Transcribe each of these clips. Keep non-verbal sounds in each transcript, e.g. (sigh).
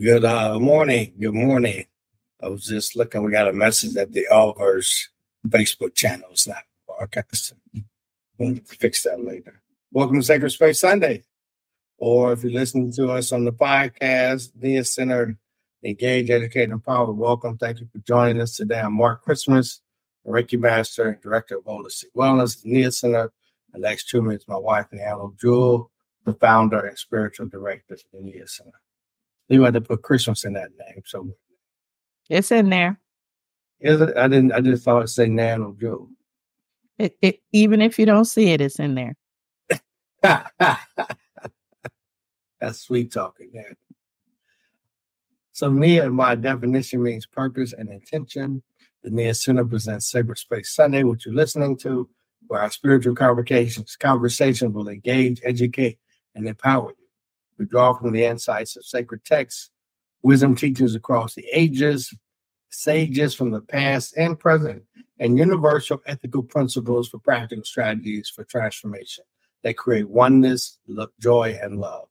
Good uh, morning. Good morning. I was just looking. We got a message that the Allverse Facebook channel is not broadcasting. We'll fix that later. Welcome to Sacred Space Sunday. Or if you're listening to us on the podcast, Nia Center, Engage, Educate, and Empower, welcome. Thank you for joining us today. I'm Marc Christmas, Reiki Master, Director of Holistic Wellness, Nia Center. And next me is my wife, Anna Jewell, the founder and spiritual director of the Nia Center. You had to put Christmas in that name. So it's in there. Is it? I didn't. I just thought it said Nan or Joe. It, it, even if you don't see it, it's in there. (laughs) That's sweet talking, man. So Nia, my definition means purpose and intention. The Nia Center presents Sacred Space Sunday, which you're listening to, where our spiritual conversations, conversation will engage, educate, and empower you. Draw from the insights of sacred texts, wisdom teachers across the ages, sages from the past and present, and universal ethical principles for practical strategies for transformation that create oneness, joy, and love.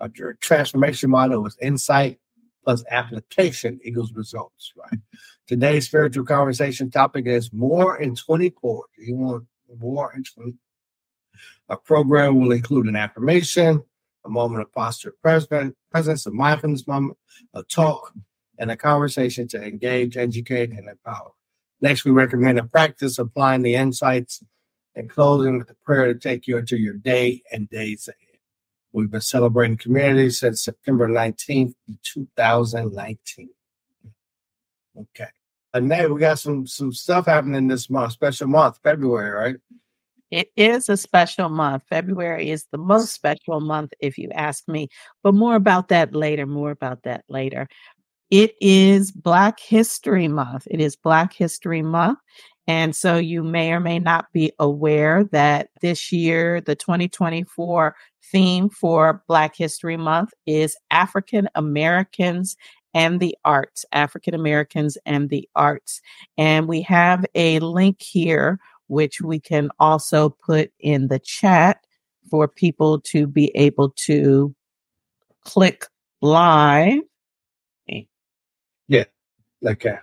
Uh, Our transformation model is insight plus application equals results, right? Today's spiritual conversation topic is more in 24. You want more in 20. Our program will include an affirmation, a moment of posture presence, presence, a mindfulness moment, a talk, and a conversation to engage, educate, and empower. Next, we recommend a practice applying the insights and closing with a prayer to take you into your day and days ahead. We've been celebrating community since September 19th, 2019. Okay. And now we got some some stuff happening this month, special month, February, right? It is a special month. February is the most special month, if you ask me. But more about that later. More about that later. It is Black History Month. It is Black History Month. And so you may or may not be aware that this year, the 2024 theme for Black History Month is African Americans and the arts, African Americans and the arts. And we have a link here which we can also put in the chat for people to be able to click live. Yeah, okay.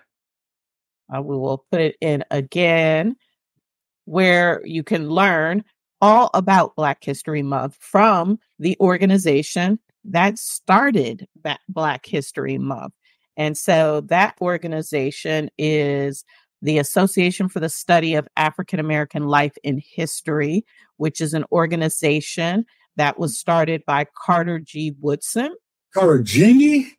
Uh, we will put it in again where you can learn all about Black History Month from the organization that started Black History Month. And so that organization is the Association for the Study of African American Life in History, which is an organization that was started by Carter G. Woodson. Carter G.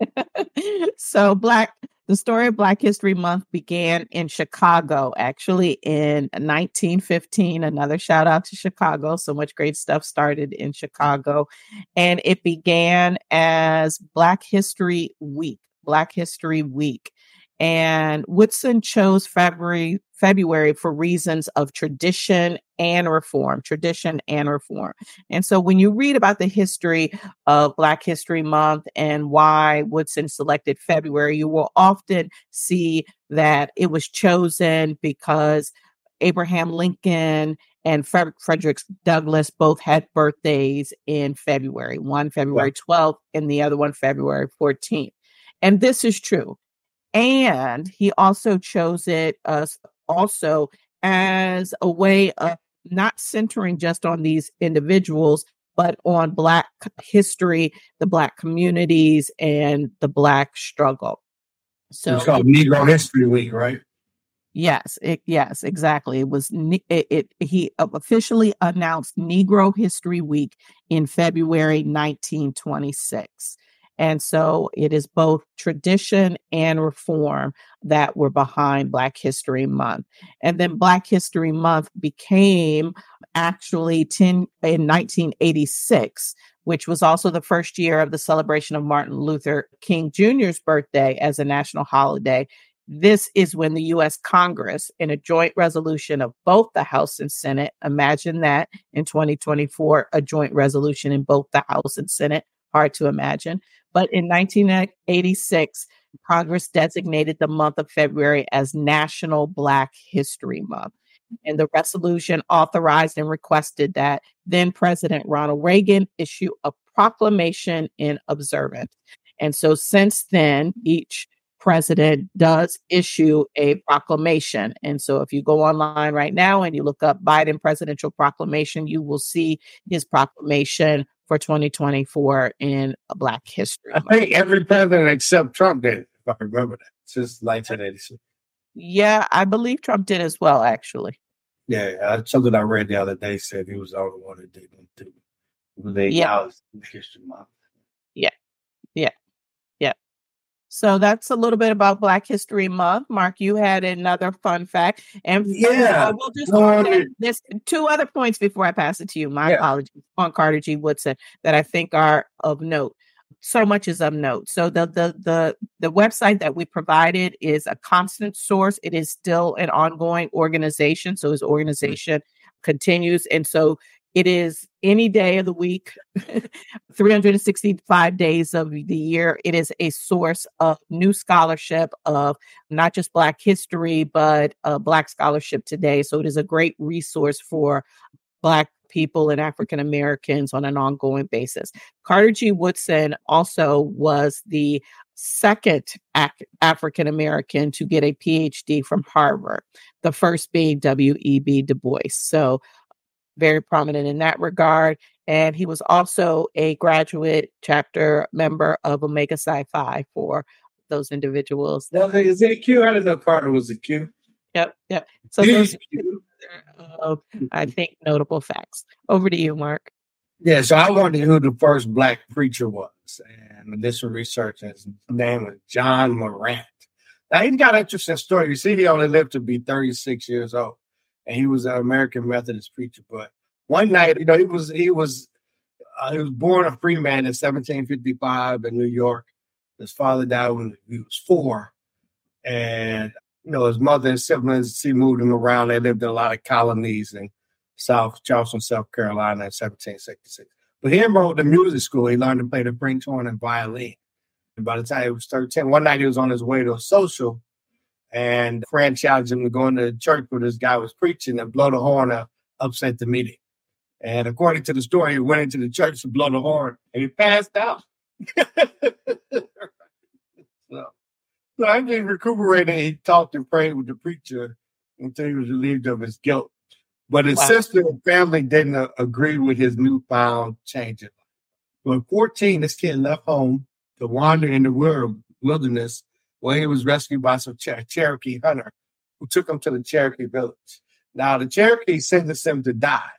(laughs) so black the story of Black History Month began in Chicago, actually in 1915. Another shout out to Chicago. So much great stuff started in Chicago. And it began as Black History Week. Black History Week. And Woodson chose February February for reasons of tradition and reform, tradition and reform. And so when you read about the history of Black History Month and why Woodson selected February, you will often see that it was chosen because Abraham Lincoln and Frederick Douglass both had birthdays in February, one February 12th and the other one February 14th. And this is true. And he also chose it uh, also as a way of not centering just on these individuals, but on Black history, the Black communities, and the Black struggle. So it's called Negro History Week, right? Yes, it, yes, exactly. It was it, it, He officially announced Negro History Week in February 1926. And so it is both tradition and reform that were behind Black History Month. And then Black History Month became actually 10 in 1986, which was also the first year of the celebration of Martin Luther King Jr.'s birthday as a national holiday. This is when the US Congress, in a joint resolution of both the House and Senate, imagine that in 2024, a joint resolution in both the House and Senate, hard to imagine, but in 1986, Congress designated the month of February as National Black History Month. And the resolution authorized and requested that then President Ronald Reagan issue a proclamation in observance. And so since then, each president does issue a proclamation. And so if you go online right now and you look up Biden presidential proclamation, you will see his proclamation for 2024 in Black history. I think every president except Trump did, if I remember that, since 1986. Yeah, I believe Trump did as well, actually. Yeah, something I read the other day said he was the only one that didn't do. They Yeah. History Month. Yeah. Yeah. So that's a little bit about Black History Month. Marc, you had another fun fact. And Yeah. uh, we'll just Go on there's two other points before I pass it to you. My Yeah. apologies on Carter G. Woodson that I think are of note. So much is of note. So the the the the website that we provided is a constant source. It is still an ongoing organization. So his organization continues. And so it is any day of the week, (laughs) 365 days of the year. It is a source of new scholarship of not just Black history, but uh, Black scholarship today. So it is a great resource for Black people and African Americans on an ongoing basis. Carter G. Woodson also was the second African American to get a PhD from Harvard, the first being W.E.B. Du Bois. So very prominent in that regard. And he was also a graduate chapter member of Omega Psi Phi for those individuals. Now, is it Q? I didn't know Carter was a Q. Yep, yep. (laughs) So those are, uh, I think, notable facts. Over to you, Marc. Yeah, so I wondered who the first black preacher was. And initial research, his name was John Morant. Now, he's got an interesting story. You see, he only lived to be 36 years old. And he was an American Methodist preacher. But one night, you know, he was he was uh, he was born a free man in 1755 in New York. His father died when he was four. And you know, his mother and siblings, she moved him around. They lived in a lot of colonies in South Charleston, South Carolina in 1766. But he enrolled in music school. He learned to play the French horn and violin. And by the time he was 13, one night he was on his way to a social, and challenged him to go into the church where this guy was preaching and blow the horn up, upset the meeting. And according to the story, he went into the church to blow the horn and he passed out. (laughs) so, so he recuperated, and he talked and prayed with the preacher until he was relieved of his guilt. But his Wow. sister and family didn't uh, agree with his newfound change in life. So 14, this kid left home to wander in the wil- wilderness where he was rescued by some Cher- Cherokee hunter who took him to the Cherokee village. Now, the Cherokee sentenced him to die,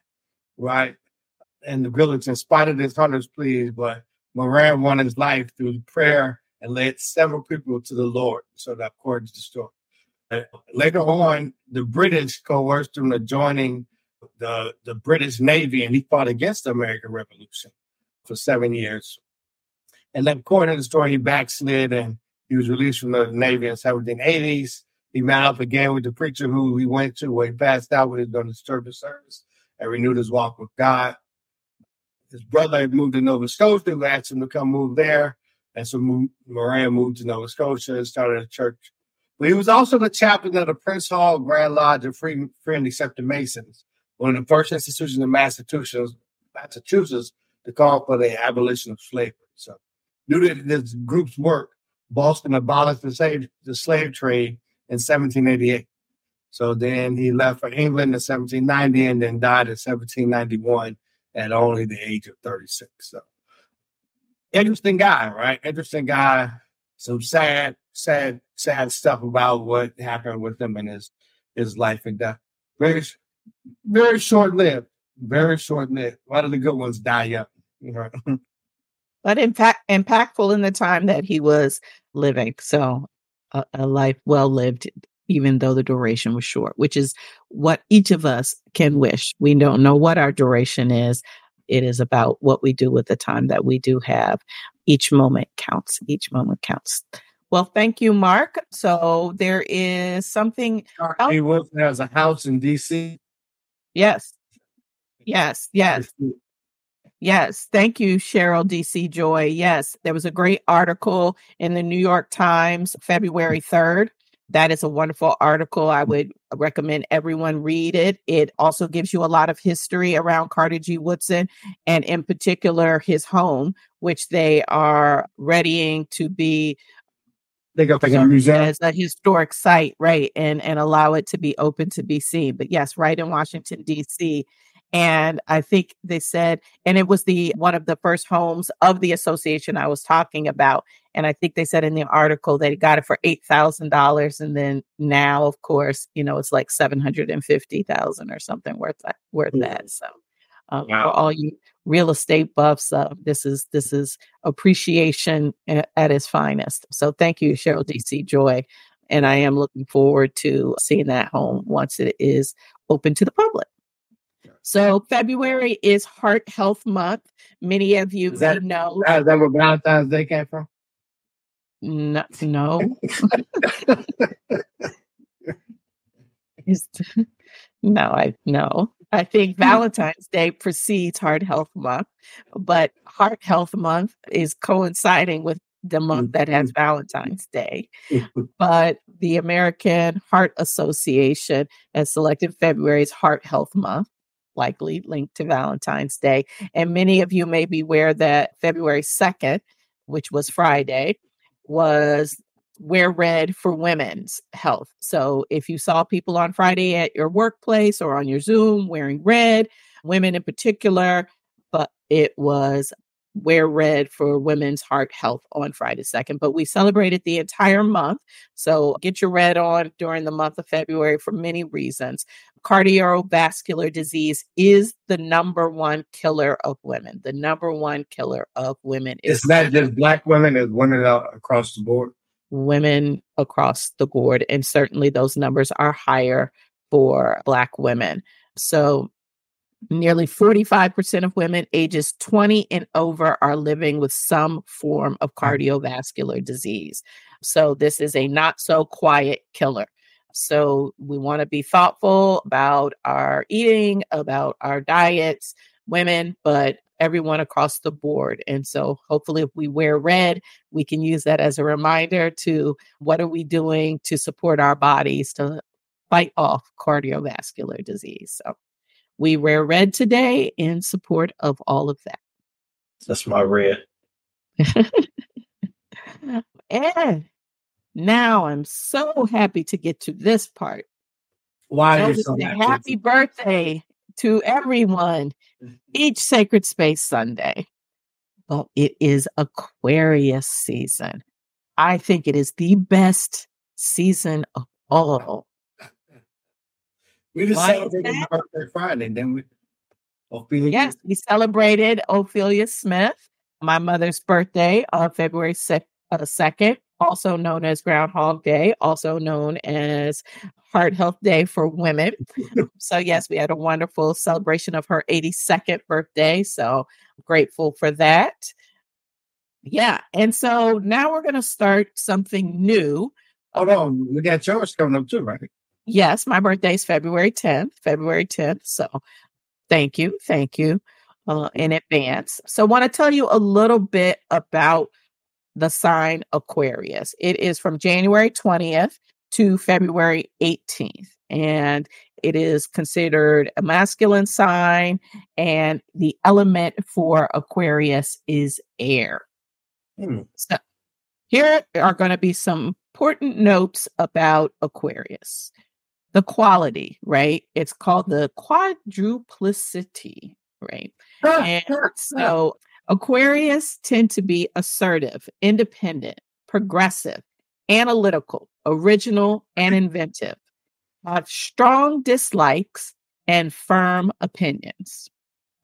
right? In the village, in spite of his hunter's pleas, but Morant won his life through prayer and led several people to the Lord. So that according to the story. Later on, the British coerced him to joining the, the British Navy, and he fought against the American Revolution for seven years. And then, according to the story, he backslid and he was released from the Navy in 1780s. He met up again with the preacher who he went to, where he passed out when he was going to disturb the service and renewed his walk with God. His brother had moved to Nova Scotia, who asked him to come move there. And so Mo- Morant moved to Nova Scotia and started a church. But he was also the chaplain of the Prince Hall Grand Lodge of Free, Free and Masons, one of the first institutions in Massachusetts, Massachusetts to call for the abolition of slavery. So, due to this group's work, Boston abolished the slave, the slave trade in 1788. So then he left for England in 1790 and then died in 1791 at only the age of 36. So, interesting guy, right? Interesting guy. Some sad, sad, sad stuff about what happened with him and his his life and death. Very, very short lived. Very short lived. A lot of the good ones die young. You know? But impact impactful in the time that he was living. So a, a life well lived, even though the duration was short, which is what each of us can wish. We don't know what our duration is. It is about what we do with the time that we do have. Each moment counts. Each moment counts. Well, thank you, Marc. So there is something. He Wilson has a house in D.C. Yes. Yes. Yes. Yes. Thank you, Cheryl DC Joy. Yes. There was a great article in the New York Times February 3rd That is a wonderful article. I would recommend everyone read it. It also gives you a lot of history around Carter G. Woodson and, in particular, his home, which they are readying to be they go a museum as a historic site, right? And and allow it to be open to be seen. But yes, right in Washington D.C. And I think they said, and it was the one of the first homes of the association I was talking about. And I think they said in the article they got it for eight thousand dollars, and then now, of course, you know, it's like seven hundred and fifty thousand or something worth that worth mm-hmm. that. So uh, wow. for all you real estate buffs, uh, this is this is appreciation at, at its finest. So thank you, Cheryl DC Joy, and I am looking forward to seeing that home once it is open to the public. So February is Heart Health Month. Many of you that, know. Is that where Valentine's Day came from? No, (laughs) no. no, I no. I think Valentine's Day precedes Heart Health Month, but Heart Health Month is coinciding with the month that has mm-hmm. Valentine's Day. but the American Heart Association has selected February's Heart Health Month likely linked to Valentine's Day. And many of you may be aware that February 2nd, which was Friday, was wear red for women's health. So if you saw people on Friday at your workplace or on your Zoom wearing red, women in particular, but it was wear red for women's heart health on Friday 2nd. But we celebrated the entire month. So get your red on during the month of February for many reasons. Cardiovascular disease is the number one killer of women. The number one killer of women is it's not just black women, it's women across the board. Women across the board. And certainly those numbers are higher for black women. So Nearly 45% of women ages 20 and over are living with some form of cardiovascular disease. So, this is a not so quiet killer. So, we want to be thoughtful about our eating, about our diets, women, but everyone across the board. And so, hopefully, if we wear red, we can use that as a reminder to what are we doing to support our bodies to fight off cardiovascular disease. So, we wear red today in support of all of that. That's my red. (laughs) and now I'm so happy to get to this part. Why are you so happy? happy birthday to everyone mm-hmm. each Sacred Space Sunday. Well, it is Aquarius season. I think it is the best season of all we just Why celebrated my birthday Friday, then we Ophelia. Yes, we celebrated Ophelia Smith, my mother's birthday on February 2nd, uh, also known as Groundhog Day, also known as Heart Health Day for Women. (laughs) so, yes, we had a wonderful celebration of her 82nd birthday. So, grateful for that. Yeah. And so now we're going to start something new. Hold on. We got yours coming up too, right? Yes, my birthday is February 10th, February 10th. So thank you. Thank you uh, in advance. So I want to tell you a little bit about the sign Aquarius. It is from January 20th to February 18th. And it is considered a masculine sign, and the element for Aquarius is air. Hmm. So, here are going to be some important notes about Aquarius the quality, right? It's called the quadruplicity, right? and so Aquarius tend to be assertive, independent, progressive, analytical, original, and inventive, have strong dislikes and firm opinions.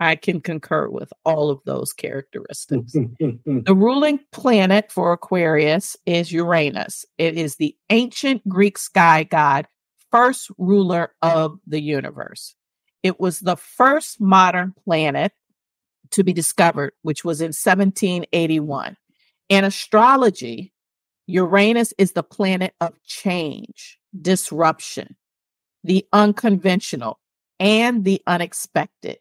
I can concur with all of those characteristics. (laughs) the ruling planet for Aquarius is Uranus. It is the ancient Greek sky god first ruler of the universe. It was the first modern planet to be discovered, which was in 1781. In astrology, Uranus is the planet of change, disruption, the unconventional, and the unexpected.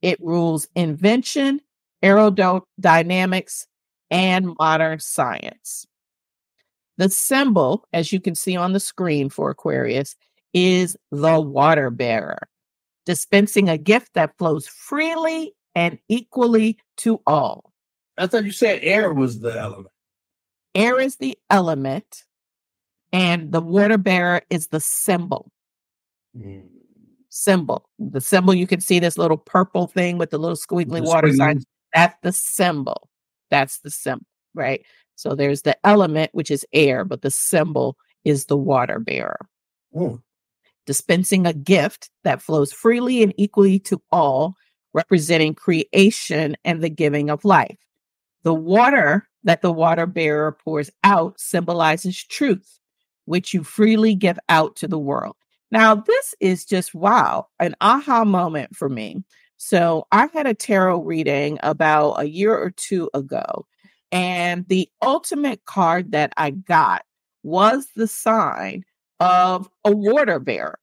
It rules invention, aerodynamics, and modern science. The symbol, as you can see on the screen for Aquarius, is the water bearer, dispensing a gift that flows freely and equally to all. I thought you said air was the element. Air is the element, and the water bearer is the symbol. Mm. Symbol. The symbol, you can see this little purple thing with the little squiggly the water sign. That's the symbol. That's the symbol, right? So there's the element, which is air, but the symbol is the water bearer. Dispensing a gift that flows freely and equally to all, representing creation and the giving of life. The water that the water bearer pours out symbolizes truth, which you freely give out to the world. Now, this is just wow, an aha moment for me. So, I had a tarot reading about a year or two ago, and the ultimate card that I got was the sign of a water bearer.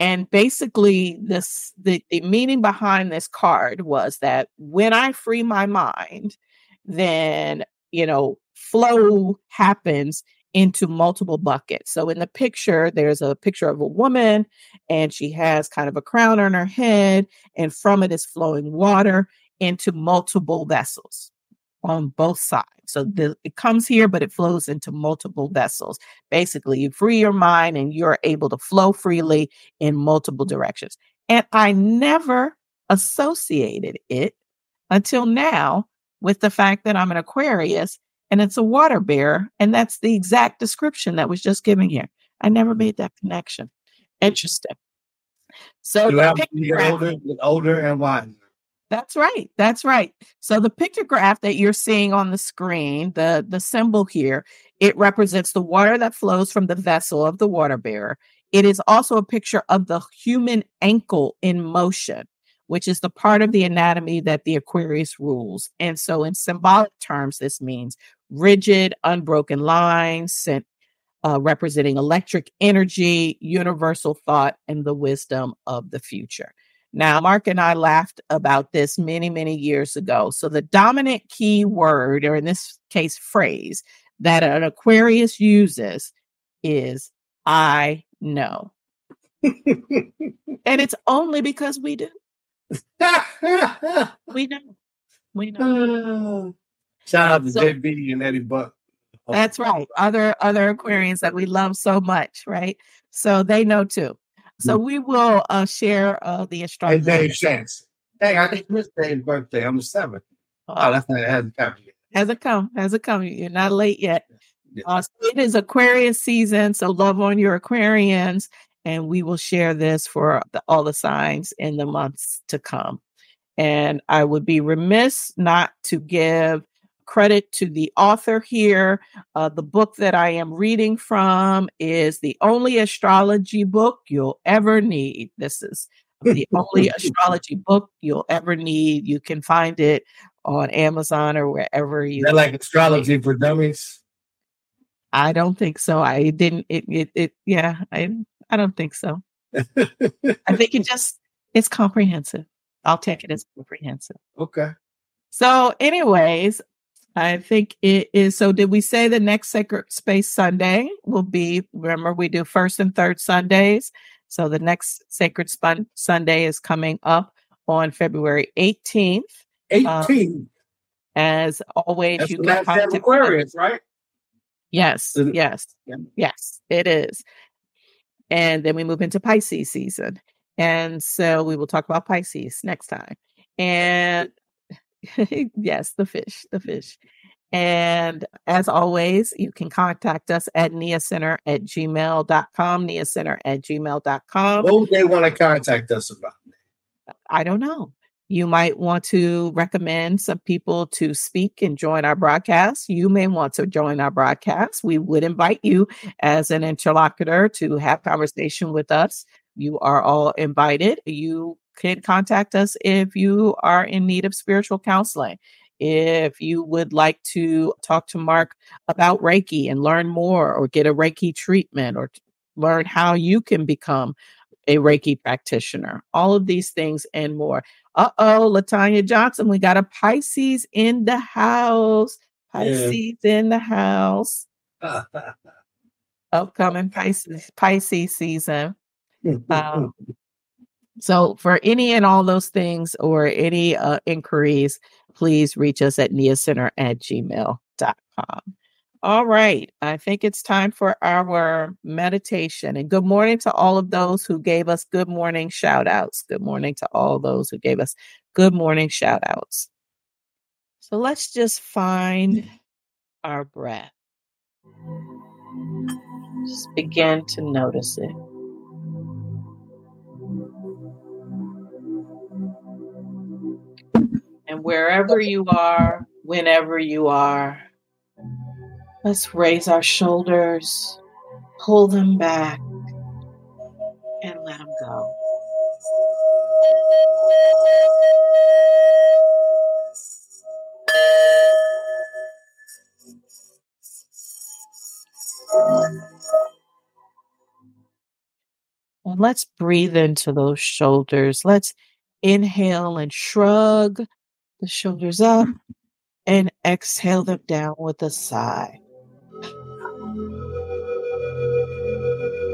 And basically, this the, the meaning behind this card was that when I free my mind, then you know, flow happens into multiple buckets. So in the picture, there's a picture of a woman and she has kind of a crown on her head, and from it is flowing water into multiple vessels on both sides. So mm-hmm. the, it comes here, but it flows into multiple vessels. Basically, you free your mind and you're able to flow freely in multiple directions. And I never associated it until now with the fact that I'm an Aquarius and it's a water bear. And that's the exact description that was just given here. I never made that connection. Interesting. So you have to older, older and wiser. That's right. That's right. So the pictograph that you're seeing on the screen, the the symbol here, it represents the water that flows from the vessel of the water bearer. It is also a picture of the human ankle in motion which is the part of the anatomy that the Aquarius rules. And so, in symbolic terms, this means rigid, unbroken lines sent, uh, representing electric energy, universal thought, and the wisdom of the future. Now, Marc and I laughed about this many, many years ago. So, the dominant key word, or in this case, phrase, that an Aquarius uses is I know. and it's only because we do. (laughs) we know. We know. Ah. Shout out to so, JB and Eddie Buck. That's right. Other other Aquarians that we love so much, right? So they know too. So mm. we will uh, share uh, the instructions. Hey, Dave Chance. Hey, I think it's Dave's birthday. I'm the seventh. Oh, that's not, it hasn't come yet. Hasn't come. Hasn't come. You're not late yet. Uh, so it is Aquarius season, so love on your Aquarians and we will share this for the, all the signs in the months to come. And I would be remiss not to give credit to the author here. Uh, the book that I am reading from is the only astrology book you'll ever need. This is (laughs) the only astrology book you'll ever need. You can find it on Amazon or wherever you. They're like astrology for dummies. I don't think so. I didn't. It. It. it yeah. I. I don't think so. (laughs) I think it just it's comprehensive. I'll take it as comprehensive. Okay. So, anyways, I think it is. So, did we say the next Sacred Space Sunday will be? Remember, we do first and third Sundays. So, the next Sacred Spun- Sunday is coming up on February 18th. 18th. Um, as always, That's you can contact Aquarius, right? Yes, yes, yes, it is. And then we move into Pisces season. And so we will talk about Pisces next time. And (laughs) yes, the fish, the fish. And as always, you can contact us at neacenter at gmail.com, neacenter at gmail.com. What would they want to contact us about? I don't know. You might want to recommend some people to speak and join our broadcast. You may want to join our broadcast. We would invite you as an interlocutor to have conversation with us. You are all invited. You can contact us if you are in need of spiritual counseling. If you would like to talk to Marc about Reiki and learn more or get a Reiki treatment or learn how you can become a Reiki practitioner, all of these things and more. Uh oh, Latanya Johnson, we got a Pisces in the house. Pisces yeah. in the house. (laughs) Upcoming Pisces Pisces season. Um, so for any and all those things or any uh, inquiries, please reach us at neacenter at gmail.com. All right. I think it's time for our meditation. And good morning to all of those who gave us good morning shout outs. Good morning to all those who gave us good morning shout outs. So let's just find our breath. Just begin to notice it. Wherever you are, whenever you are, let's raise our shoulders, pull them back, and let them go. And let's breathe into those shoulders. Let's inhale and shrug the shoulders up and exhale them down with a sigh.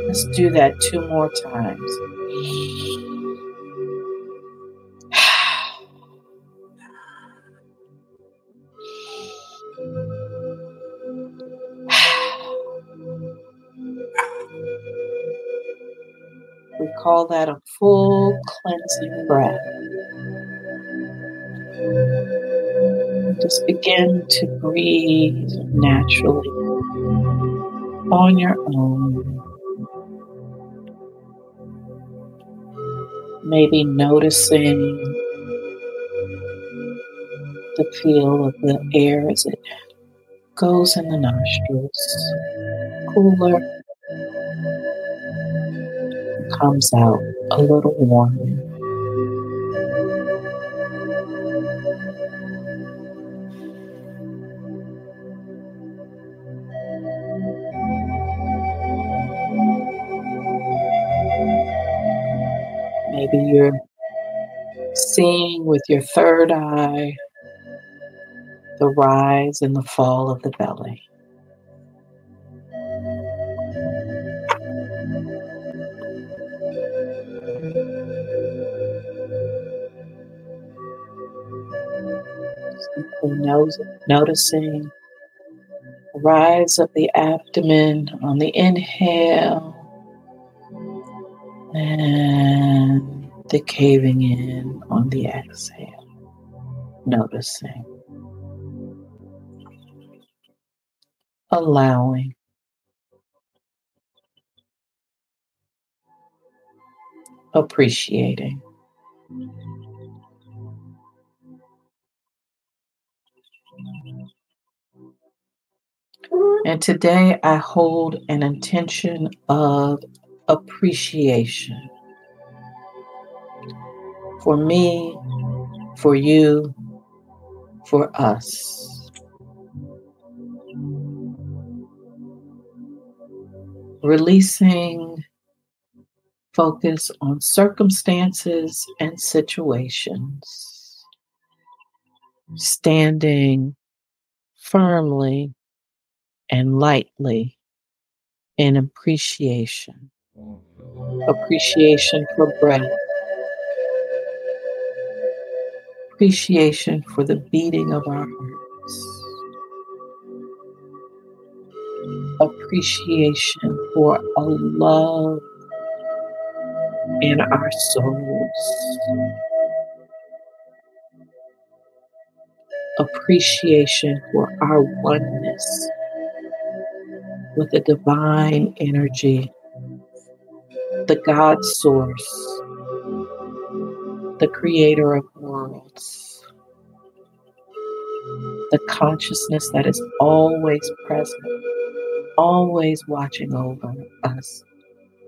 Let's do that two more times. We call that a full cleansing breath. Just begin to breathe naturally on your own. Maybe noticing the feel of the air as it goes in the nostrils, cooler, comes out a little warmer. Maybe you're seeing with your third eye the rise and the fall of the belly. Noticing the rise of the abdomen on the inhale the caving in on the exhale, noticing, allowing. Appreciating. And today I hold an intention of appreciation for me, for you, for us. Releasing focus on circumstances and situations. Standing firmly and lightly in appreciation appreciation for breath, appreciation for the beating of our hearts, appreciation for a love in our souls, appreciation for our oneness with the divine energy the God source, the creator of worlds, the consciousness that is always present, always watching over us,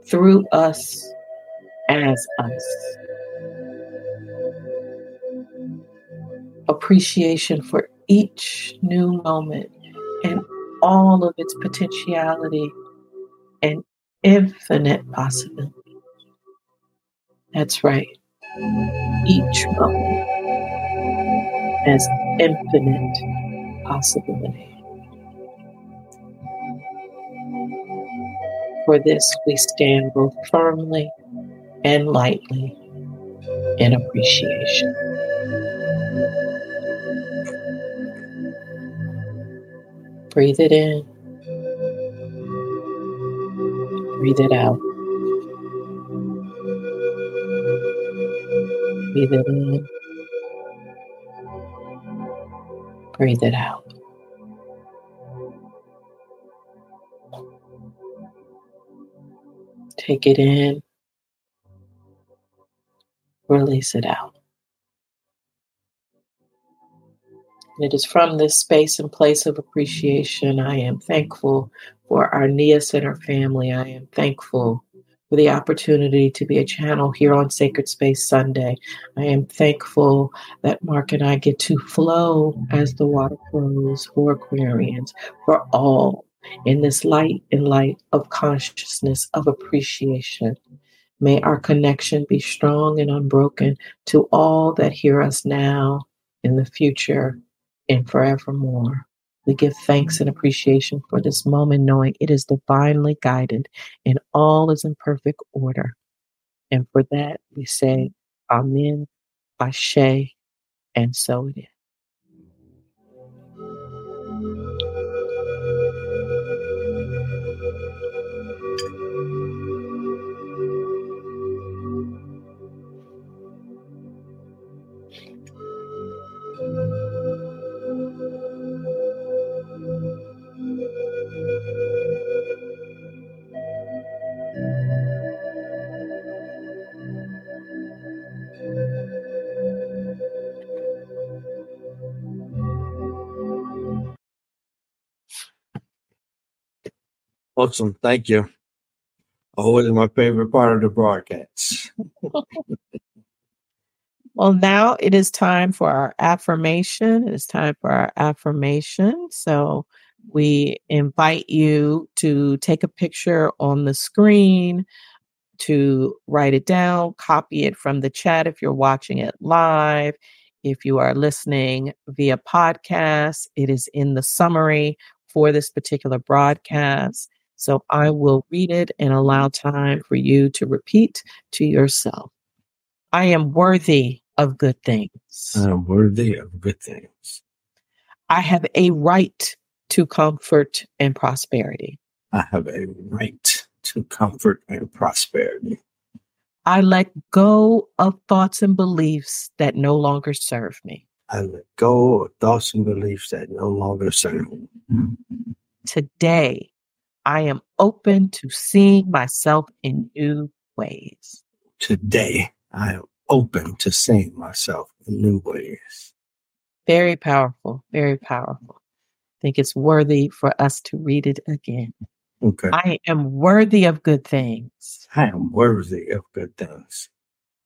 through us, as us. Appreciation for each new moment and all of its potentiality and infinite possibility. That's right. Each moment has infinite possibility. For this we stand both firmly and lightly in appreciation. Breathe it in. Breathe it out. Breathe it in. Breathe it out. Take it in. Release it out. it is from this space and place of appreciation I am thankful for our NIA Center family. I am thankful for the opportunity to be a channel here on Sacred Space Sunday. I am thankful that Marc and I get to flow as the water flows for Aquarians, for all in this light and light of consciousness of appreciation. May our connection be strong and unbroken to all that hear us now, in the future, and forevermore. We give thanks and appreciation for this moment, knowing it is divinely guided and all is in perfect order. And for that, we say, Amen, Ashe, and so it is. Awesome. Thank you. Always my favorite part of the broadcast. (laughs) well, now it is time for our affirmation. It is time for our affirmation. So we invite you to take a picture on the screen, to write it down, copy it from the chat if you're watching it live. If you are listening via podcast, it is in the summary for this particular broadcast. So I will read it and allow time for you to repeat to yourself. I am worthy of good things. I am worthy of good things. I have a right to comfort and prosperity. I have a right to comfort and prosperity. I let go of thoughts and beliefs that no longer serve me. I let go of thoughts and beliefs that no longer serve me. Today, I am open to seeing myself in new ways. Today, I am open to seeing myself in new ways. Very powerful, very powerful. I think it's worthy for us to read it again. Okay. I am worthy of good things. I am worthy of good things.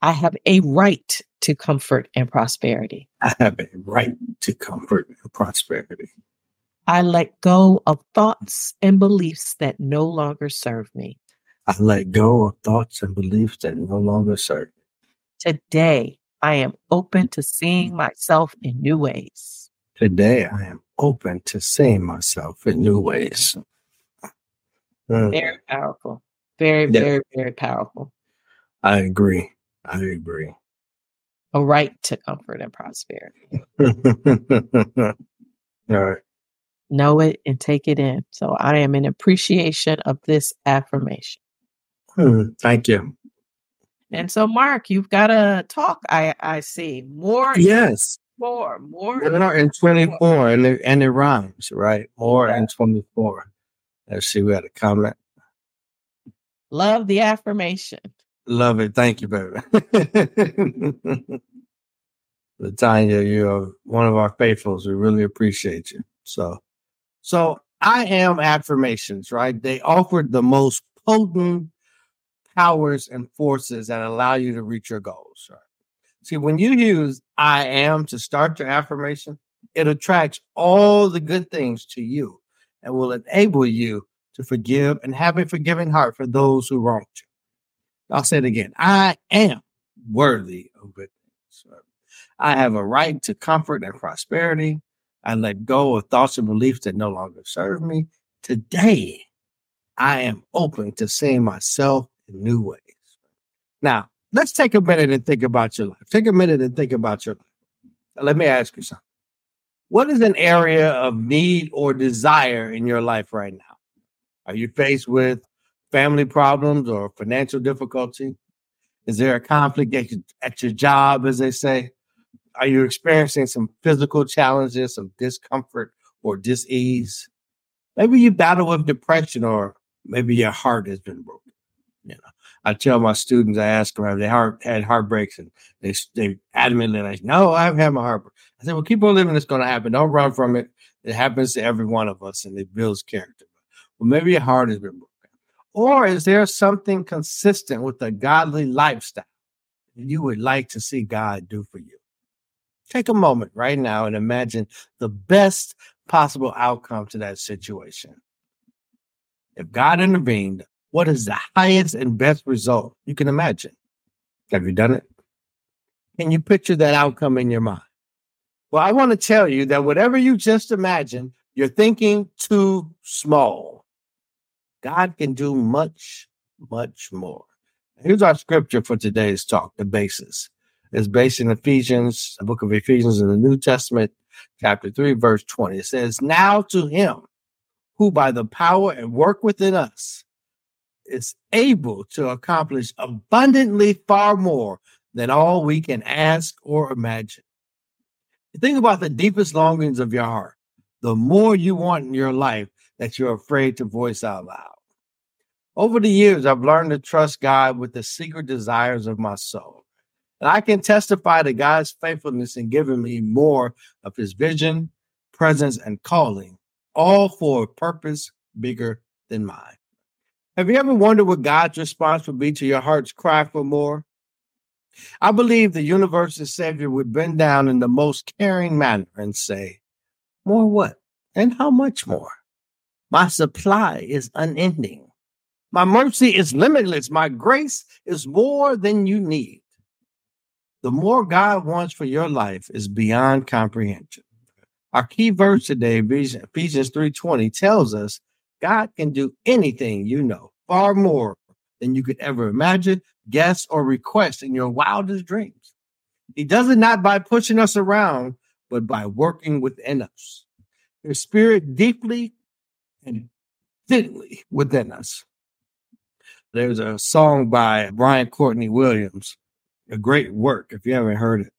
I have a right to comfort and prosperity. I have a right to comfort and prosperity. I let go of thoughts and beliefs that no longer serve me. I let go of thoughts and beliefs that no longer serve me. Today, I am open to seeing myself in new ways. Today, I am open to seeing myself in new ways. Mm. Very powerful. Very, yeah. very, very powerful. I agree. I agree. A right to comfort and prosperity. (laughs) All right know it and take it in. So I am in appreciation of this affirmation. Hmm, thank you. And so, Marc, you've got to talk. I I see more. Yes, more, more. More in twenty four, and it, and it rhymes, right? More yeah. in twenty four. Let's see. We had a comment. Love the affirmation. Love it. Thank you, baby. (laughs) Latanya, you're one of our faithfuls. We really appreciate you. So so I am affirmations, right? They offer the most potent powers and forces that allow you to reach your goals, right? See, when you use I am to start your affirmation, it attracts all the good things to you and will enable you to forgive and have a forgiving heart for those who wronged you. I'll say it again. I am worthy of good things. I have a right to comfort and prosperity. I let go of thoughts and beliefs that no longer serve me. Today, I am open to seeing myself in new ways. Now, let's take a minute and think about your life. Take a minute and think about your life. Now, let me ask you something. What is an area of need or desire in your life right now? Are you faced with family problems or financial difficulty? Is there a conflict at your, at your job, as they say? Are you experiencing some physical challenges, some discomfort or dis-ease? Maybe you battle with depression or maybe your heart has been broken. You know, I tell my students, I ask them, have they heart, had heartbreaks? And they, they adamantly like, no, I haven't had my heartbreak. I said, well, keep on living. It's going to happen. Don't run from it. It happens to every one of us and it builds character. Well, maybe your heart has been broken. Or is there something consistent with a godly lifestyle that you would like to see God do for you? Take a moment right now and imagine the best possible outcome to that situation. If God intervened, what is the highest and best result you can imagine? Have you done it? Can you picture that outcome in your mind? Well, I want to tell you that whatever you just imagined, you're thinking too small. God can do much, much more. Here's our scripture for today's talk, the basis. It's based in Ephesians, the book of Ephesians in the New Testament, chapter 3, verse 20. It says, Now to him who by the power and work within us is able to accomplish abundantly far more than all we can ask or imagine. Think about the deepest longings of your heart, the more you want in your life that you're afraid to voice out loud. Over the years, I've learned to trust God with the secret desires of my soul. And I can testify to God's faithfulness in giving me more of his vision, presence, and calling, all for a purpose bigger than mine. Have you ever wondered what God's response would be to your heart's cry for more? I believe the universe's Savior would bend down in the most caring manner and say, More what? And how much more? My supply is unending. My mercy is limitless. My grace is more than you need. The more God wants for your life is beyond comprehension. Our key verse today, Ephesians 3:20, tells us God can do anything you know, far more than you could ever imagine, guess, or request in your wildest dreams. He does it not by pushing us around, but by working within us. His spirit deeply and fitly within us. There's a song by Brian Courtney Williams, a great work. If you haven't heard it,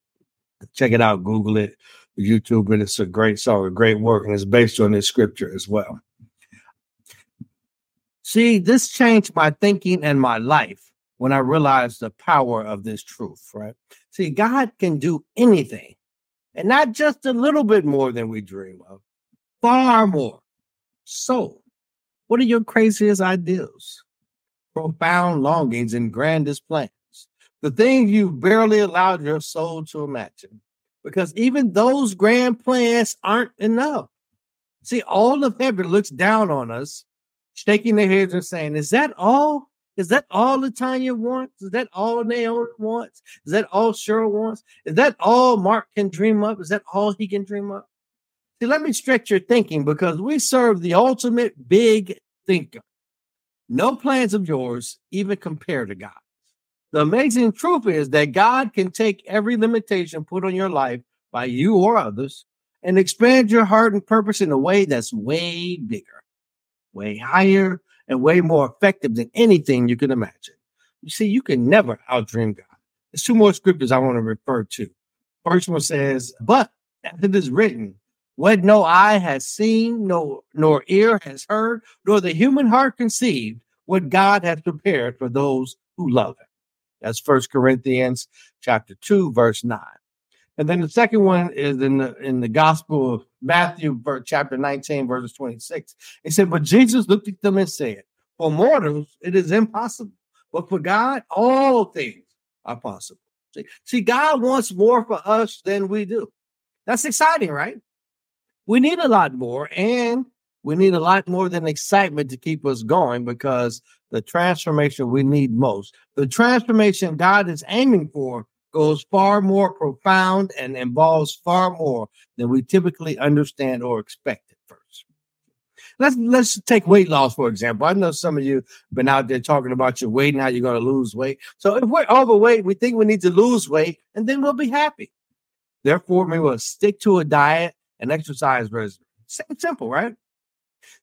check it out, Google it, YouTube it. It's a great song, a great work, and it's based on this scripture as well. See, this changed my thinking and my life when I realized the power of this truth, right? See, God can do anything, and not just a little bit more than we dream of, far more. So, what are your craziest ideas? profound longings and grandest plans, the things you barely allowed your soul to imagine. Because even those grand plans aren't enough. See, all of heaven looks down on us, shaking their heads and saying, Is that all? Is that all Latanya wants? Is that all Naomi wants? Is that all Cheryl wants? Is that all Marc can dream up? Is that all he can dream up? See, let me stretch your thinking because we serve the ultimate big thinker. No plans of yours even compare to God's. The amazing truth is that God can take every limitation put on your life by you or others and expand your heart and purpose in a way that's way bigger, way higher, and way more effective than anything you can imagine. You see, you can never outdream God. There's two more scriptures I want to refer to. First one says, But as it is written, what no eye has seen, no nor ear has heard, nor the human heart conceived, what God has prepared for those who love him. That's First Corinthians chapter 2, verse 9. And then the second one is in the in the Gospel of Matthew, chapter 19, verses 26. It said, But Jesus looked at them and said, For mortals it is impossible, but for God all things are possible. See, see, God wants more for us than we do. That's exciting, right? We need a lot more, and we need a lot more than excitement to keep us going because the transformation we need most, the transformation God is aiming for, goes far more profound and involves far more than we typically understand or expect at first. let's let's take weight loss for example. I know some of you have been out there talking about your weight and how you're going to lose weight. So if we're overweight, we think we need to lose weight, and then we'll be happy. Therefore, we will stick to a diet and exercise regimen. Simple, right?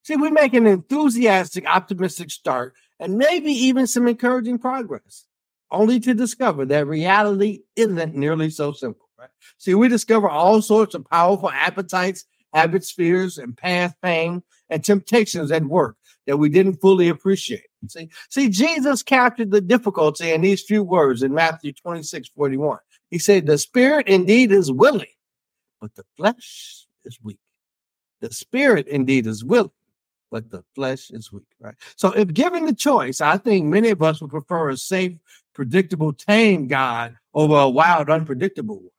See, we make an enthusiastic, optimistic start and maybe even some encouraging progress, only to discover that reality isn't nearly so simple. Right? See, we discover all sorts of powerful appetites, habits, fears, and past pain and temptations at work that we didn't fully appreciate. See, see, Jesus captured the difficulty in these few words in Matthew 26, 41. He said, The spirit indeed is willing, but the flesh is weak. The spirit indeed is willing, but the flesh is weak, right? So, if given the choice, I think many of us would prefer a safe, predictable, tame God over a wild, unpredictable one.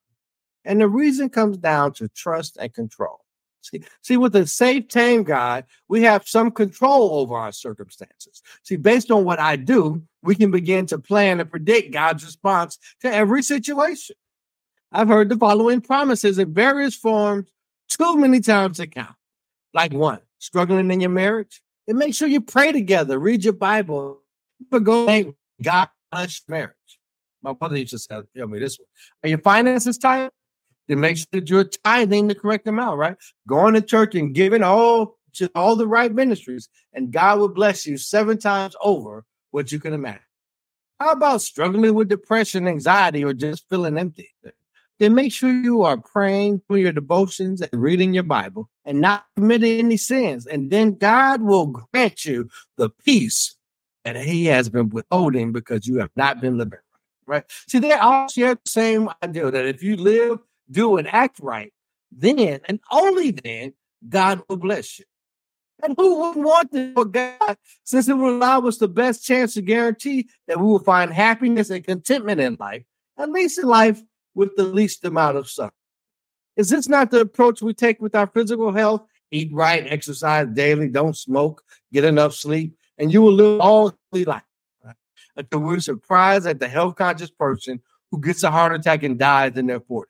And the reason comes down to trust and control. See, see, with a safe, tame God, we have some control over our circumstances. See, based on what I do, we can begin to plan and predict God's response to every situation. I've heard the following promises in various forms too many times to count. Like one, struggling in your marriage, and make sure you pray together, read your Bible, but go thank God bless marriage. My brother used to tell me this one. Are your finances tight? Then make sure that you're tithing the correct amount, right? Going to church and giving all to all the right ministries, and God will bless you seven times over what you can imagine. How about struggling with depression, anxiety, or just feeling empty? Then make sure you are praying for your devotions and reading your Bible and not committing any sins. And then God will grant you the peace that He has been withholding because you have not been living right. Right? See, they all share the same idea that if you live, do, and act right, then and only then God will bless you. And who wouldn't want this for God since it will allow us the best chance to guarantee that we will find happiness and contentment in life, at least in life with the least amount of suffering. Is this not the approach we take with our physical health? Eat right, exercise daily, don't smoke, get enough sleep, and you will live all life. Right? Until we're surprised at the health conscious person who gets a heart attack and dies in their 40s.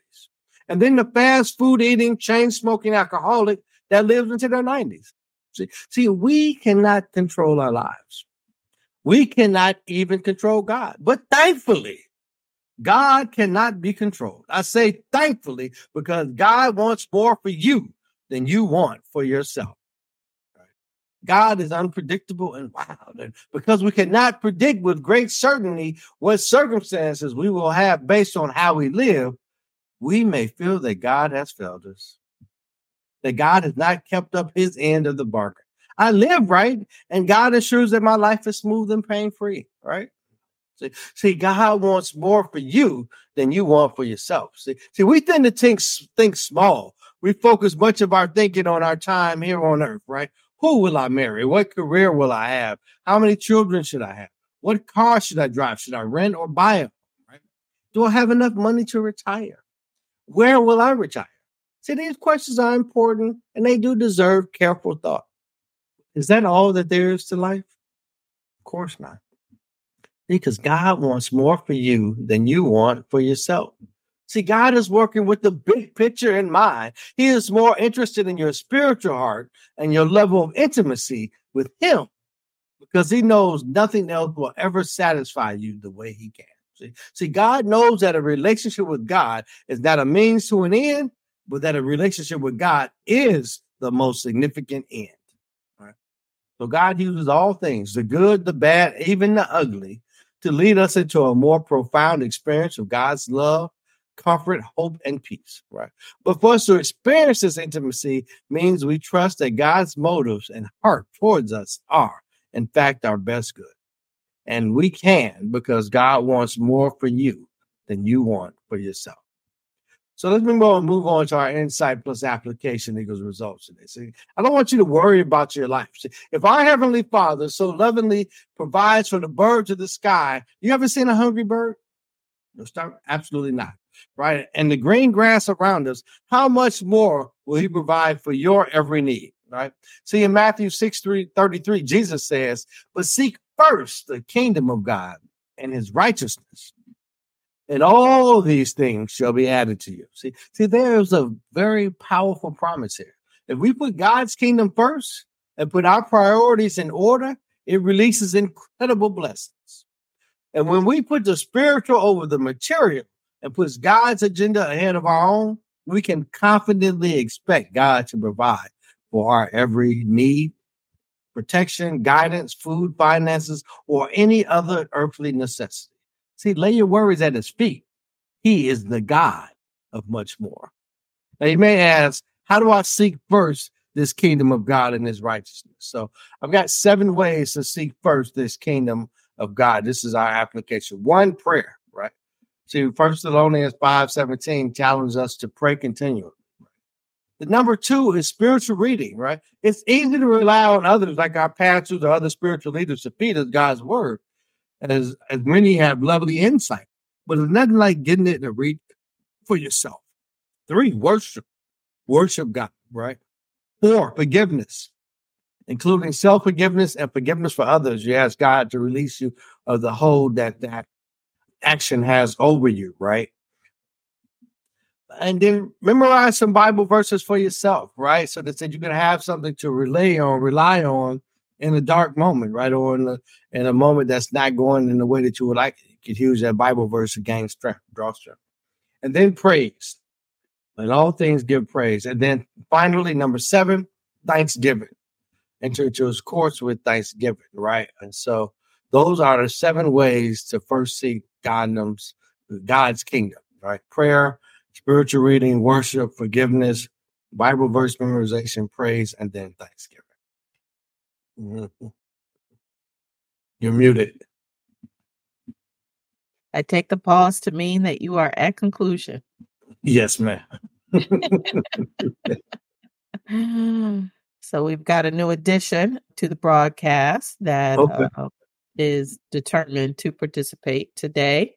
And then the fast food eating, chain smoking alcoholic that lives into their 90s. See, see, we cannot control our lives. We cannot even control God. But thankfully, God cannot be controlled. I say thankfully because God wants more for you than you want for yourself. God is unpredictable and wild. And because we cannot predict with great certainty what circumstances we will have based on how we live, we may feel that God has failed us, that God has not kept up his end of the bargain. I live right, and God assures that my life is smooth and pain free, right? See, see, God wants more for you than you want for yourself. See, see, we tend to think think small. We focus much of our thinking on our time here on earth, right? Who will I marry? What career will I have? How many children should I have? What car should I drive? Should I rent or buy a right? Do I have enough money to retire? Where will I retire? See, these questions are important and they do deserve careful thought. Is that all that there is to life? Of course not because God wants more for you than you want for yourself. See, God is working with the big picture in mind. He is more interested in your spiritual heart and your level of intimacy with Him because He knows nothing else will ever satisfy you the way He can. See, see, God knows that a relationship with God is not a means to an end, but that a relationship with God is the most significant end. Right? So God uses all things, the good, the bad, even the ugly, to lead us into a more profound experience of God's love, comfort, hope, and peace, right? But for us to experience this intimacy means we trust that God's motives and heart towards us are, in fact, our best good. And we can because God wants more for you than you want for yourself. So let's move on, move on to our insight plus application equals results today. See, I don't want you to worry about your life. See, if our heavenly Father so lovingly provides for the birds of the sky, you ever seen a hungry bird? No, absolutely not. Right. And the green grass around us, how much more will he provide for your every need? Right. See, in Matthew 6 3, 33, Jesus says, But seek first the kingdom of God and his righteousness and all these things shall be added to you. See, see, there's a very powerful promise here. If we put God's kingdom first and put our priorities in order, it releases incredible blessings. And when we put the spiritual over the material and puts God's agenda ahead of our own, we can confidently expect God to provide for our every need, protection, guidance, food, finances, or any other earthly necessity. See, lay your worries at his feet. He is the God of much more. Now you may ask, how do I seek first this kingdom of God and his righteousness? So I've got seven ways to seek first this kingdom of God. This is our application. One, prayer, right? See, First Thessalonians 5 17 challenges us to pray continually. The number two is spiritual reading, right? It's easy to rely on others like our pastors or other spiritual leaders to feed us God's word, as, as many have lovely insight. But it's nothing like getting it to read for yourself. Three, worship. Worship God, right? Four, forgiveness, including self forgiveness and forgiveness for others. You ask God to release you of the hold that that action has over you, right? and then memorize some Bible verses for yourself, right? So that you're gonna have something to relay on, rely on in a dark moment, right? Or in a, in a moment that's not going in the way that you would like. You could use that Bible verse to gain strength, draw strength. And then praise. Let all things give praise. And then finally, number seven, thanksgiving. Enter into his courts with thanksgiving, right? And so those are the seven ways to first seek God's, God's kingdom, right? Prayer, spiritual reading, worship, forgiveness, Bible verse memorization, praise, and then thanksgiving. Mm-hmm. You're muted. I take the pause to mean that you are at conclusion. Yes, ma'am. (laughs) so we've got a new addition to the broadcast that okay. uh, is determined to participate today.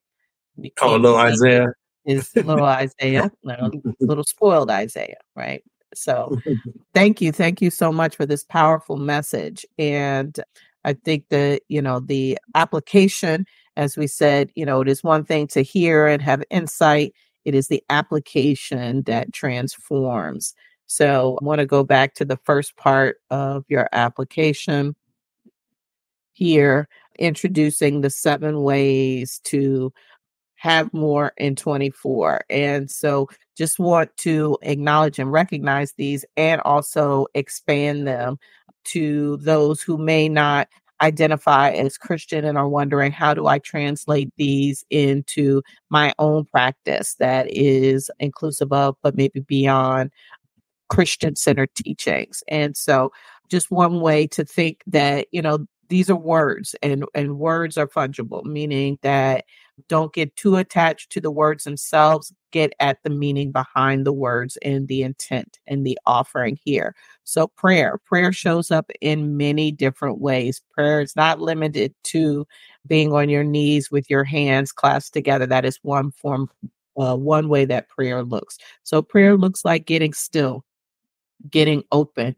Oh, little Isaiah is little Isaiah, (laughs) little, little spoiled Isaiah, right? So (laughs) thank you. Thank you so much for this powerful message. And I think that, you know, the application, as we said, you know, it is one thing to hear and have insight, it is the application that transforms. So I want to go back to the first part of your application here, introducing the seven ways to have more in 24. And so just want to acknowledge and recognize these and also expand them to those who may not identify as Christian and are wondering how do I translate these into my own practice that is inclusive of, but maybe beyond Christian centered teachings. And so just one way to think that, you know, these are words and and words are fungible meaning that don't get too attached to the words themselves. Get at the meaning behind the words and the intent and the offering here. So, prayer, prayer shows up in many different ways. Prayer is not limited to being on your knees with your hands clasped together. That is one form, uh, one way that prayer looks. So, prayer looks like getting still, getting open,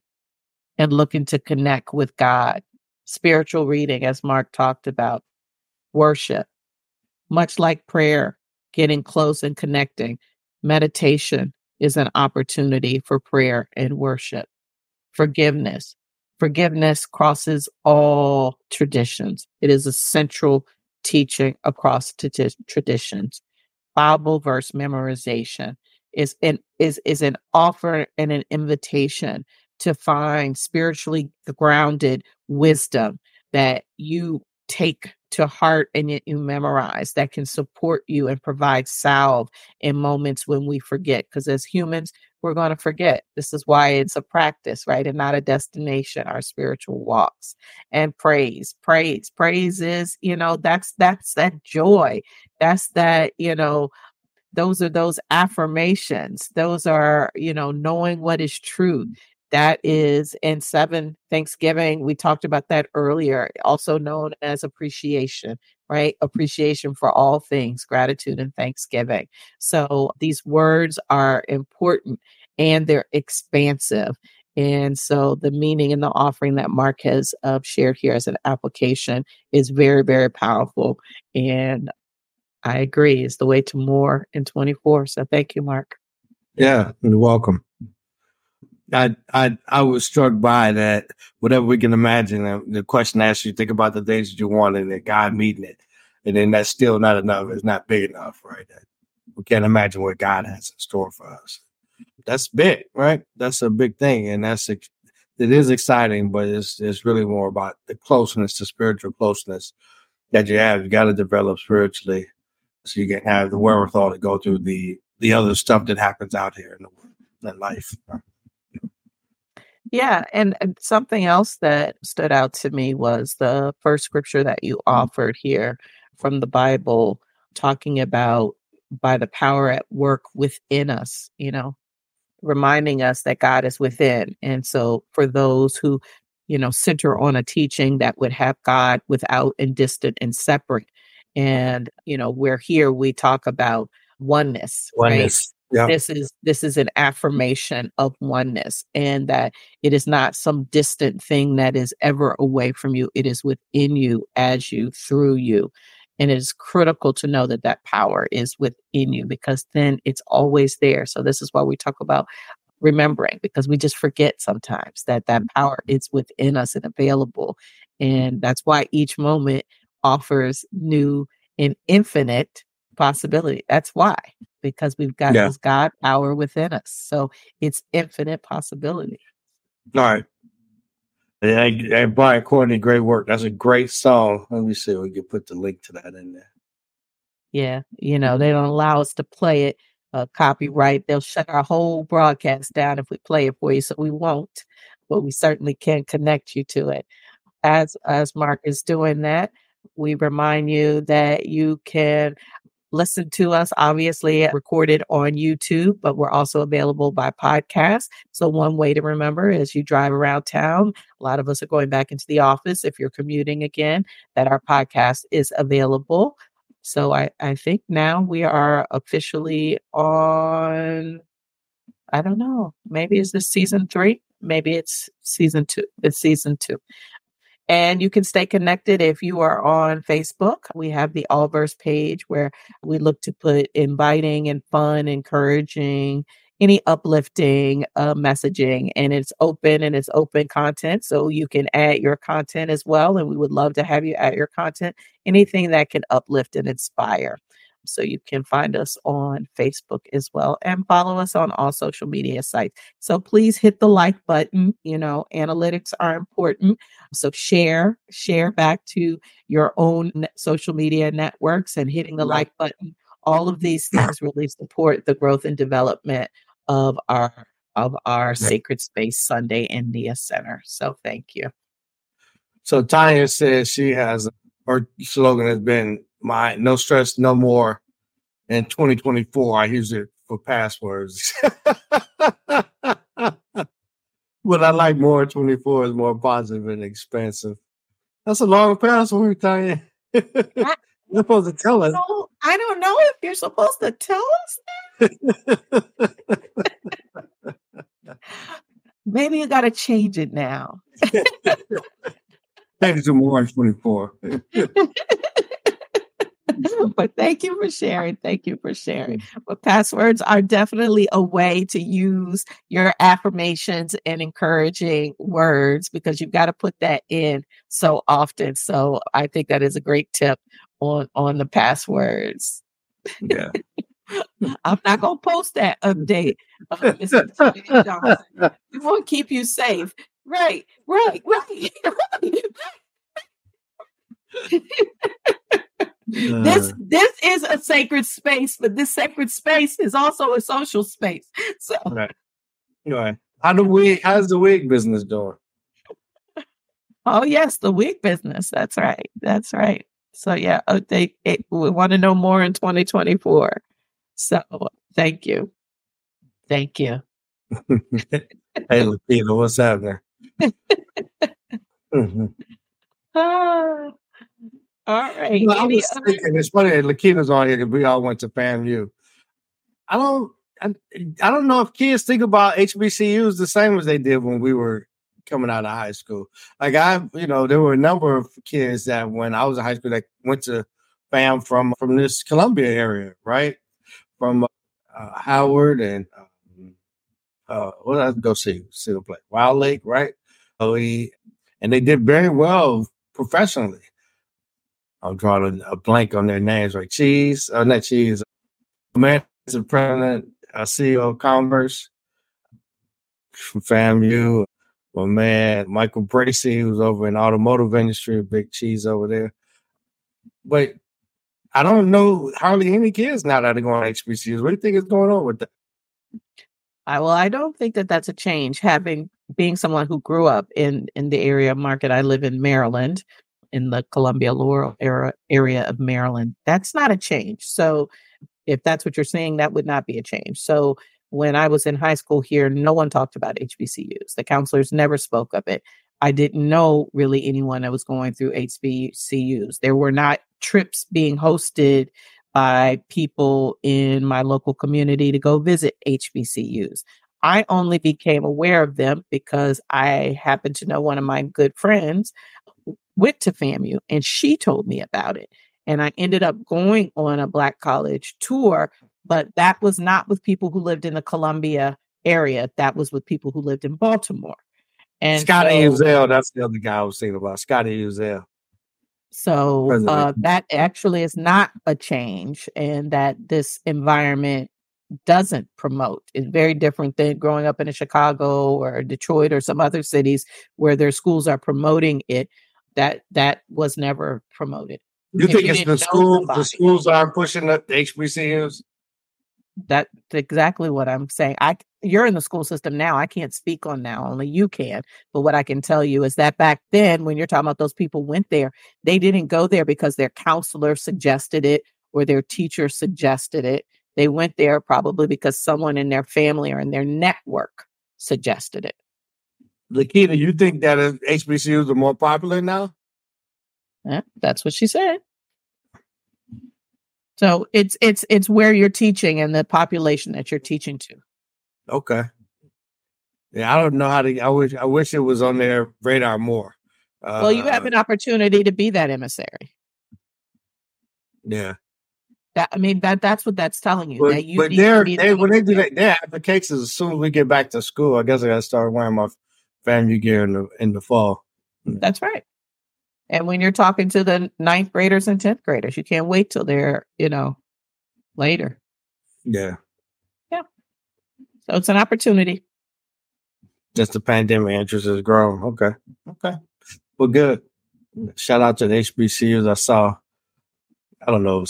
and looking to connect with God. Spiritual reading, as Marc talked about, worship, much like prayer, getting close and connecting, meditation is an opportunity for prayer and worship. Forgiveness. Forgiveness crosses all traditions. It is a central teaching across t- traditions. Bible verse memorization is an is is an offer and an invitation to find spiritually grounded wisdom that you take to heart and yet you memorize that can support you and provide salve in moments when we forget. Because as humans, we're going to forget. This is why it's a practice, right? And not a destination, our spiritual walks. And praise, praise, praise is, you know, that's that's that joy. That's that, you know, those are those affirmations those are you know knowing what is true that is in seven Thanksgiving. We talked about that earlier, also known as appreciation, right? Appreciation for all things, gratitude and thanksgiving. So these words are important and they're expansive. And so the meaning and the offering that Marc has uh, shared here as an application is very, very powerful. And I agree, is the way to more in 24. So thank you, Marc. Yeah, you're welcome. I I I was struck by that. Whatever we can imagine, uh, the question asks you think about the things that you want, and that God meeting it, and then that's still not enough. It's not big enough, right? We can't imagine what God has in store for us. That's big, right? That's a big thing, and that's it is exciting, but it's it's really more about the closeness, the spiritual closeness that you have. You got to develop spiritually, so you can have the wherewithal to go through the the other stuff that happens out here in the world, in life. Yeah, and something else that stood out to me was the first scripture that you mm. offered here from the Bible, talking about by the power at work within us, you know, reminding us that God is within. And so for those who, you know, center on a teaching that would have God without and distant and separate. And, you know, we're here, we talk about oneness. Oneness. Right? Yeah. This is this is an affirmation of oneness and that it is not some distant thing that is ever away from you. It is within you, as you, through you. And it is critical to know that that power is within you because then it's always there. So this is why we talk about remembering because we just forget sometimes that that mm-hmm. power is within us and available. And that's why each moment offers new and infinite possibility. That's why, because we've got yeah. this God power within us. So it's infinite possibility. All right. And, and Brian Courtney, great work. That's a great song. Let me see if we can put the link to that in there. Yeah, you know, they don't allow us to play it uh, copyright. They'll shut our whole broadcast down if we play it for you, so we won't. But we certainly can connect you to it. As as Marc is doing that, we remind you that you can listen to us, obviously recorded on YouTube, but we're also available by podcast. So, one way to remember as you drive around town, a lot of us are going back into the office. If you're commuting again, that our podcast is available. So, I, I think now we are officially on, I don't know, maybe is this season three? Maybe it's season two. It's season two. And you can stay connected if you are on Facebook. We have the Allverse page where we look to put inviting and fun, encouraging, any uplifting uh, messaging. And it's open and it's open content. So you can add your content as well. And we would love to have you add your content, anything that can uplift and inspire. So you can find us on Facebook as well and follow us on all social media sites. So please hit the like button. You know, analytics are important. So share, share back to your own social media networks and hitting the like button. All of these things really support the growth and development of our of our Sacred Space Sunday Niyah Center. So thank you. So Tanya says she has her slogan has been my no stress, no more. In 2024, I use it for passwords. (laughs) but I like more 24 is more positive and expensive. That's a long password, Tanya. (laughs) you're supposed to tell us. No, I don't know if you're supposed to tell us (laughs) Maybe you got to change it now. Change to more 24. (laughs) but thank you for sharing. Thank you for sharing. But passwords are definitely a way to use your affirmations and encouraging words because you've got to put that in so often. So I think that is a great tip on on the passwords. Yeah. (laughs) I'm not gonna post that update. Uh, we want to keep you safe. Right, right, right, right. (laughs) this uh. this is a sacred space, but this sacred space is also a social space. So right. Right. How do we how's the wig business doing? Oh yes, the wig business. That's right. That's right. So yeah, oh, they it, we want to know more in 2024. So thank you. Thank you. (laughs) hey Lakita, what's happening? (laughs) mm-hmm. ah. All right. Well, I was thinking, it's funny. Lakita's on here. Because we all went to FAMU. I don't. I, I don't know if kids think about HBCUs the same as they did when we were coming out of high school. Like I, you know, there were a number of kids that when I was in high school that went to FAM from from this Columbia area, right? From uh, Howard and um, uh, what did I go see? See the play Wilde Lake, right? Oh, he, and they did very well professionally. I'm drawing a blank on their names, right? Cheese, uh, not Cheese. Man, the president, uh, CEO of Converse from FAMU. My man, Michael Bracy, who's over in automotive industry, big cheese over there. But I don't know hardly any kids now that are going to HBCUs. What do you think is going on with that? I, well, I don't think that that's a change. Having being someone who grew up in in the area market, I live in Maryland, in the Columbia Laurel era, area of Maryland. That's not a change. So, if that's what you're saying, that would not be a change. So, when I was in high school here, no one talked about HBCUs. The counselors never spoke of it. I didn't know really anyone that was going through HBCUs. There were not trips being hosted by people in my local community to go visit HBCUs. I only became aware of them because I happened to know one of my good friends went to FAMU and she told me about it. And I ended up going on a Black college tour, but that was not with people who lived in the Columbia area. That was with people who lived in Baltimore. And Scotty so, Uzel, that's the other guy I was thinking about. Scotty Uzel. So uh, that actually is not a change, and that this environment doesn't promote. It's very different than growing up in a Chicago or Detroit or some other cities where their schools are promoting it. That that was never promoted. You if think you it's the school? The schools aren't pushing up the HBCUs that's exactly what I'm saying. I you're in the school system now. I can't speak on now. Only you can. But what I can tell you is that back then, when you're talking about those people went there, they didn't go there because their counselor suggested it or their teacher suggested it. They went there probably because someone in their family or in their network suggested it. Lakita, you think that HBCUs are more popular now? Yeah, that's what she said. So it's it's it's where you're teaching and the population that you're teaching to. Okay. Yeah, I don't know how to. I wish I wish it was on their radar more. Uh, well, you have uh, an opportunity to be that emissary. Yeah. That I mean that that's what that's telling you. But, that you but they're they when they do that, their applications as soon as we get back to school. I guess I got to start wearing my FAMU gear in the in the fall. Hmm. That's right. And when you're talking to the ninth graders and 10th graders, you can't wait till they're, you know, later. Yeah. Yeah. So it's an opportunity. Just the pandemic interest has grown. Okay. Okay. Well, good. Shout out to the HBCUs. I saw, I don't know,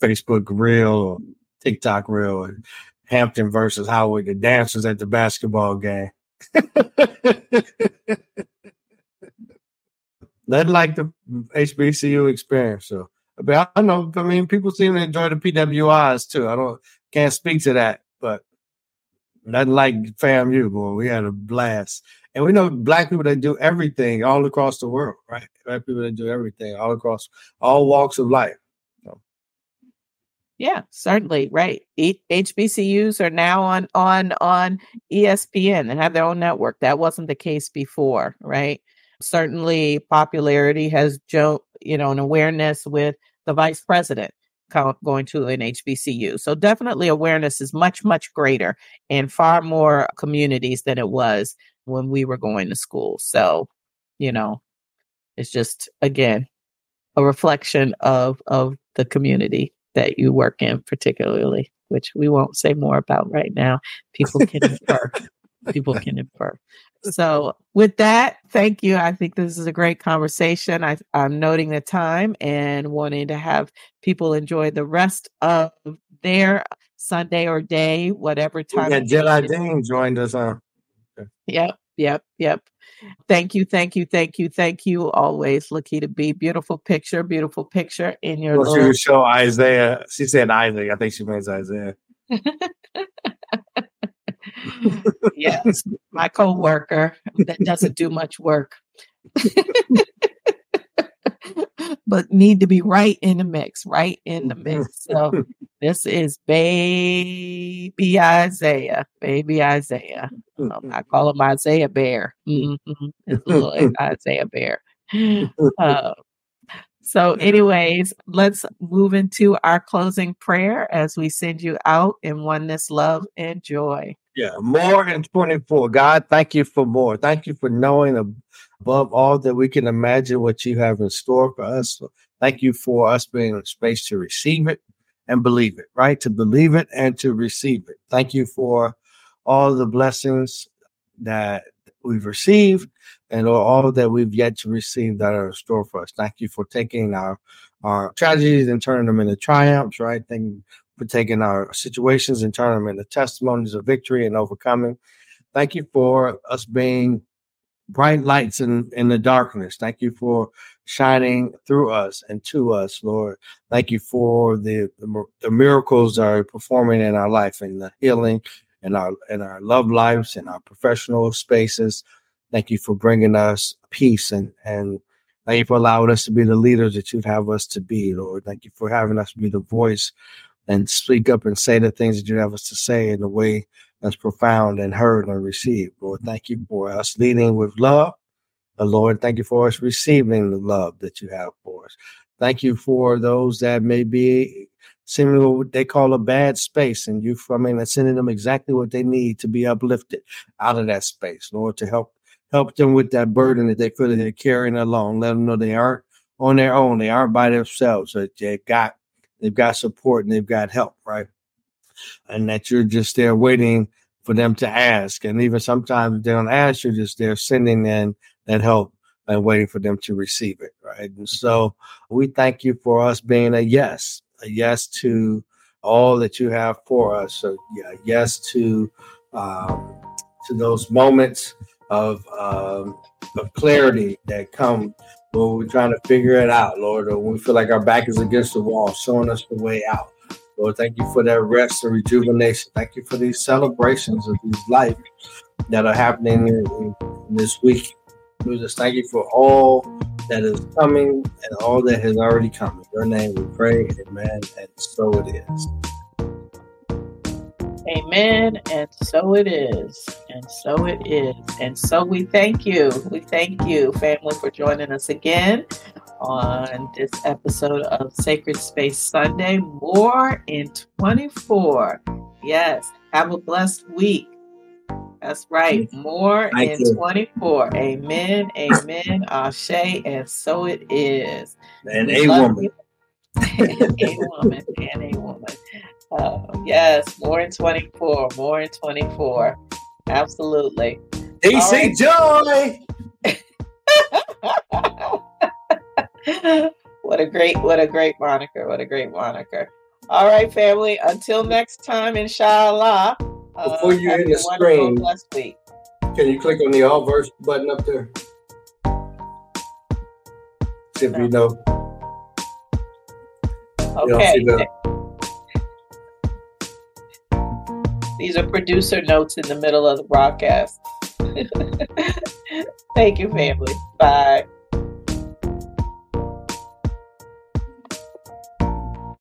Facebook Reel or TikTok Reel or Hampton versus Howard, the dancers at the basketball game. (laughs) Nothing like the HBCU experience. So, but I know. I mean, people seem to enjoy the PWIs too. I don't can't speak to that, but nothing like FAMU. Boy, we had a blast, and we know black people that do everything all across the world, right? Black people that do everything all across all walks of life. Yeah, certainly. Right. HBCUs are now on on on ESPN and have their own network. That wasn't the case before, right? certainly popularity has jumped, you know an awareness with the vice president going to an HBCU. So definitely awareness is much much greater in far more communities than it was when we were going to school. So, you know, it's just again a reflection of of the community that you work in particularly, which we won't say more about right now. People can (laughs) infer. People can infer. So, with that, thank you. I think this is a great conversation. I, am noting the time and wanting to have people enjoy the rest of their Sunday or day, whatever time. Yeah, Jedi Dean joined us. Huh? Yep, yep, yep. Thank you, thank you, thank you, thank you. Always, Lakita B. Beautiful picture, beautiful picture in your. Well, little... show Isaiah. She said Isaac. I think she means Isaiah. (laughs) yes, (laughs) my coworker that doesn't do much work. (laughs) but need to be right in the mix, right in the mix. So this is baby Isaiah, baby Isaiah. Um, I call him Isaiah Bear. Mm-hmm. It's little (laughs) Isaiah Bear. Uh, (laughs) so, anyways, let's move into our closing prayer as we send you out in oneness, love, and joy. Yeah, more in 24. God, thank you for more. Thank you for knowing above all that we can imagine what you have in store for us. Thank you for us being in space to receive it and believe it, right? To believe it and to receive it. Thank you for all the blessings that we've received and all that we've yet to receive that are in store for us. Thank you for taking our our tragedies and turning them into triumphs, right? Thank you for taking our situations and turning them into testimonies of victory and overcoming. Thank you for us being bright lights in, in the darkness. Thank you for shining through us and to us, Lord. Thank you for the, the, the miracles that are performing in our life and the healing in our in our love lives and our professional spaces. Thank you for bringing us peace and and thank you for allowing us to be the leaders that you'd have us to be, Lord. Thank you for having us be the voice and speak up and say the things that you have us to say in the way that's profound and heard and received. Lord, thank you for us leading with love. But Lord, thank you for us receiving the love that you have for us. Thank you for those that may be seemingly what they call a bad space, and you coming and sending them exactly what they need to be uplifted out of that space, Lord, to help help them with that burden that they feel that they're carrying along. Let them know they aren't on their own, they aren't by themselves. That they've got they've got support and they've got help, right? And that you're just there waiting for them to ask, and even sometimes they don't ask, you're just there sending in that help and waiting for them to receive it, right? And so we thank you for us being a yes a yes to all that you have for us. So yeah, yes to um, to those moments of um, of clarity that come when we're trying to figure it out, Lord, or when we feel like our back is against the wall, showing us the way out. Lord, thank you for that rest and rejuvenation. Thank you for these celebrations of these life that are happening in, in this week. We just thank you for all that is coming and all that has already come. In your name we pray, amen, and so it is. Amen, and so it is, and so it is. And so we thank you. We thank you, family, for joining us again on this episode of Sacred Space Sunday. More in 24. Yes, have a blessed week. That's right. More Thank in you. 24. Amen. Amen. Ashe. And so it is. And we a woman. (laughs) a woman. And a woman. Uh, yes. More in 24. More in 24. Absolutely. AC right. Joy. (laughs) (laughs) what a great, what a great moniker. What a great moniker. All right, family. Until next time, inshallah. Uh, Before you hit the screen, can you click on the all verse button up there? See if you know. Okay. These are producer notes in the middle of the broadcast. (laughs) Thank you, family. Bye.